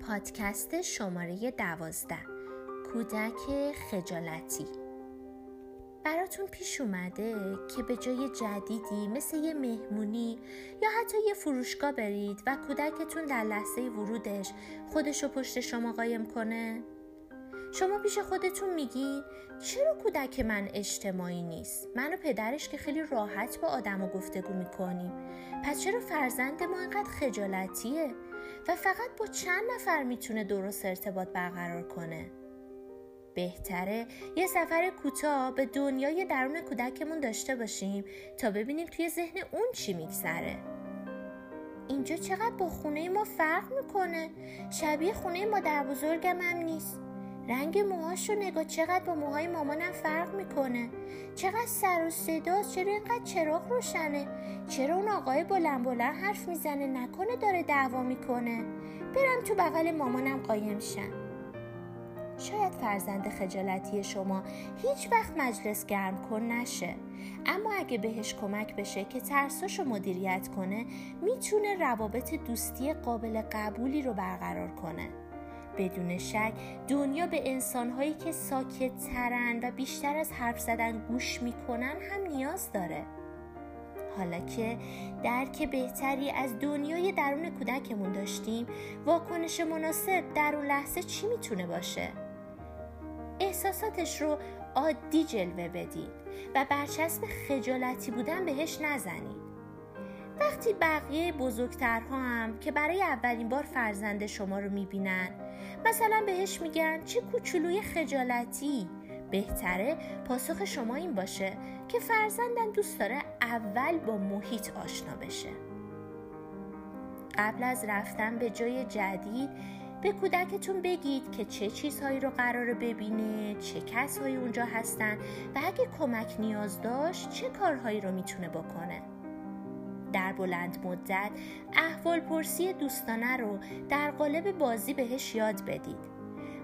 پادکست شماره دوازده کودک خجالتی براتون پیش اومده که به جای جدیدی مثل یه مهمونی یا حتی یه فروشگاه برید و کودکتون در لحظه ورودش خودشو پشت شما قایم کنه؟ شما پیش خودتون میگین؟ چرا کودک من اجتماعی نیست؟ من و پدرش که خیلی راحت با آدم و گفتگو می‌کنیم. پس چرا فرزند ما اینقدر خجالتیه؟ و فقط با چند نفر می‌تونه درست ارتباط برقرار کنه؟ بهتره یه سفر کوتاه به دنیای درون کودکمون داشته باشیم تا ببینیم توی ذهن اون چی میگذره. اینجا چقدر با خونه ما فرق می‌کنه؟ شبیه خونه مادر بزرگم هم نیست. رنگ موهاش رو نگاه چقدر با موهای مامانم فرق می‌کنه. چقدر سر و صداست چرا اینقدر چراغ روشنه. چرا اون آقای بلند بلند حرف می‌زنه نکنه داره دعوا می‌کنه. برم تو بغل مامانم قایم شم. شاید فرزند خجالتی شما هیچ وقت مجلس گرم کن نشه. اما اگه بهش کمک بشه که ترساشو مدیریت کنه می‌تونه روابط دوستی قابل قبولی رو برقرار کنه. بدون شک دنیا به انسانهایی که ساکت ترن و بیشتر از حرف زدن گوش می‌کنن هم نیاز داره حالا که درک بهتری از دنیای درون کودکمون داشتیم واکنش مناسب در اون لحظه چی می‌تونه باشه؟ احساساتش رو عادی جلوه بدین و برچسب خجالتی بودن بهش نزنید وقتی بقیه بزرگترها هم که برای اولین بار فرزند شما رو می‌بینن مثلا بهش میگن چه کوچولوی خجالتی. بهتره پاسخ شما این باشه که فرزندن دوست داره اول با محیط آشنا بشه. قبل از رفتن به جای جدید به کودکتون بگید که چه چیزهایی رو قرار ببینه چه کسهایی اونجا هستن و اگه کمک نیاز داشت چه کارهایی رو می‌تونه بکنه. در بلند مدت احوال پرسی دوستانه رو در قالب بازی بهش یاد بدید.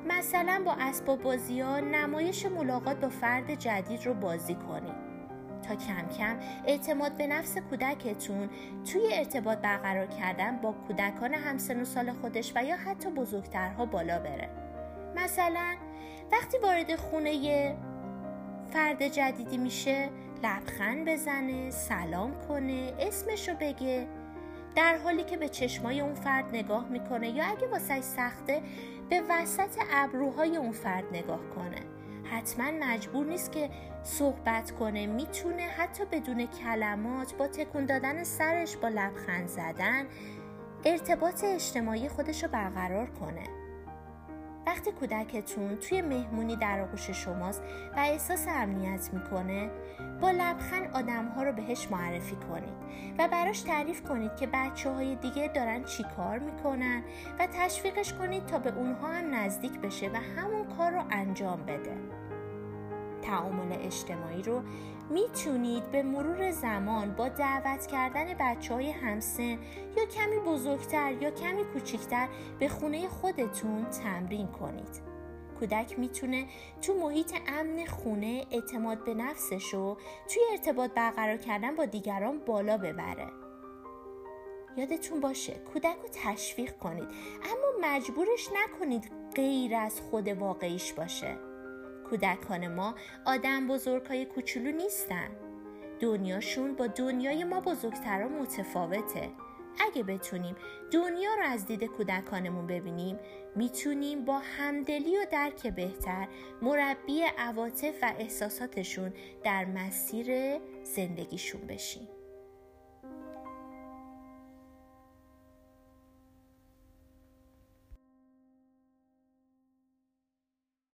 مثلا با اسباب بازی ها نمایش ملاقات با فرد جدید رو بازی کنید. تا کم کم اعتماد به نفس کودکتون توی ارتباط برقرار کردن با کودکان همسن و سال خودش و یا حتی بزرگترها بالا بره. مثلا وقتی وارد خونه فرد جدیدی میشه لبخند بزنه سلام کنه اسمشو بگه. در حالی که به چشمای اون فرد نگاه می‌کنه یا اگه واسه سخته به وسط ابروهای اون فرد نگاه کنه. حتما مجبور نیست که صحبت کنه می‌تونه حتی بدون کلمات با تکون دادن سرش با لبخند زدن ارتباط اجتماعی خودش رو برقرار کنه. وقتی کودکتون توی مهمونی در آغوش شماست و احساس امنیت می‌کنه با لبخند آدم ها رو بهش معرفی کنید و براش تعریف کنید که بچه های دیگه دارن چی کار می‌کنن و تشویقش کنید تا به اونها هم نزدیک بشه و همون کار رو انجام بده. تعامل اجتماعی رو می‌تونید به مرور زمان با دعوت کردن بچه های همسن یا کمی بزرگتر یا کمی کوچکتر به خونه خودتون تمرین کنید. کودک می‌تونه تو محیط امن خونه اعتماد به نفسش رو توی ارتباط برقرار کردن با دیگران بالا ببره. یادتون باشه کودک رو تشویق کنید اما مجبورش نکنید غیر از خود واقعیش باشه. کودکان ما آدم بزرگ های کوچولو نیستن. دنیاشون با دنیای ما بزرگترا متفاوته. اگه بتونیم دنیا رو از دید کودکانمون ببینیم می‌تونیم با همدلی و درک بهتر مربی عواطف و احساساتشون در مسیر زندگیشون بشیم.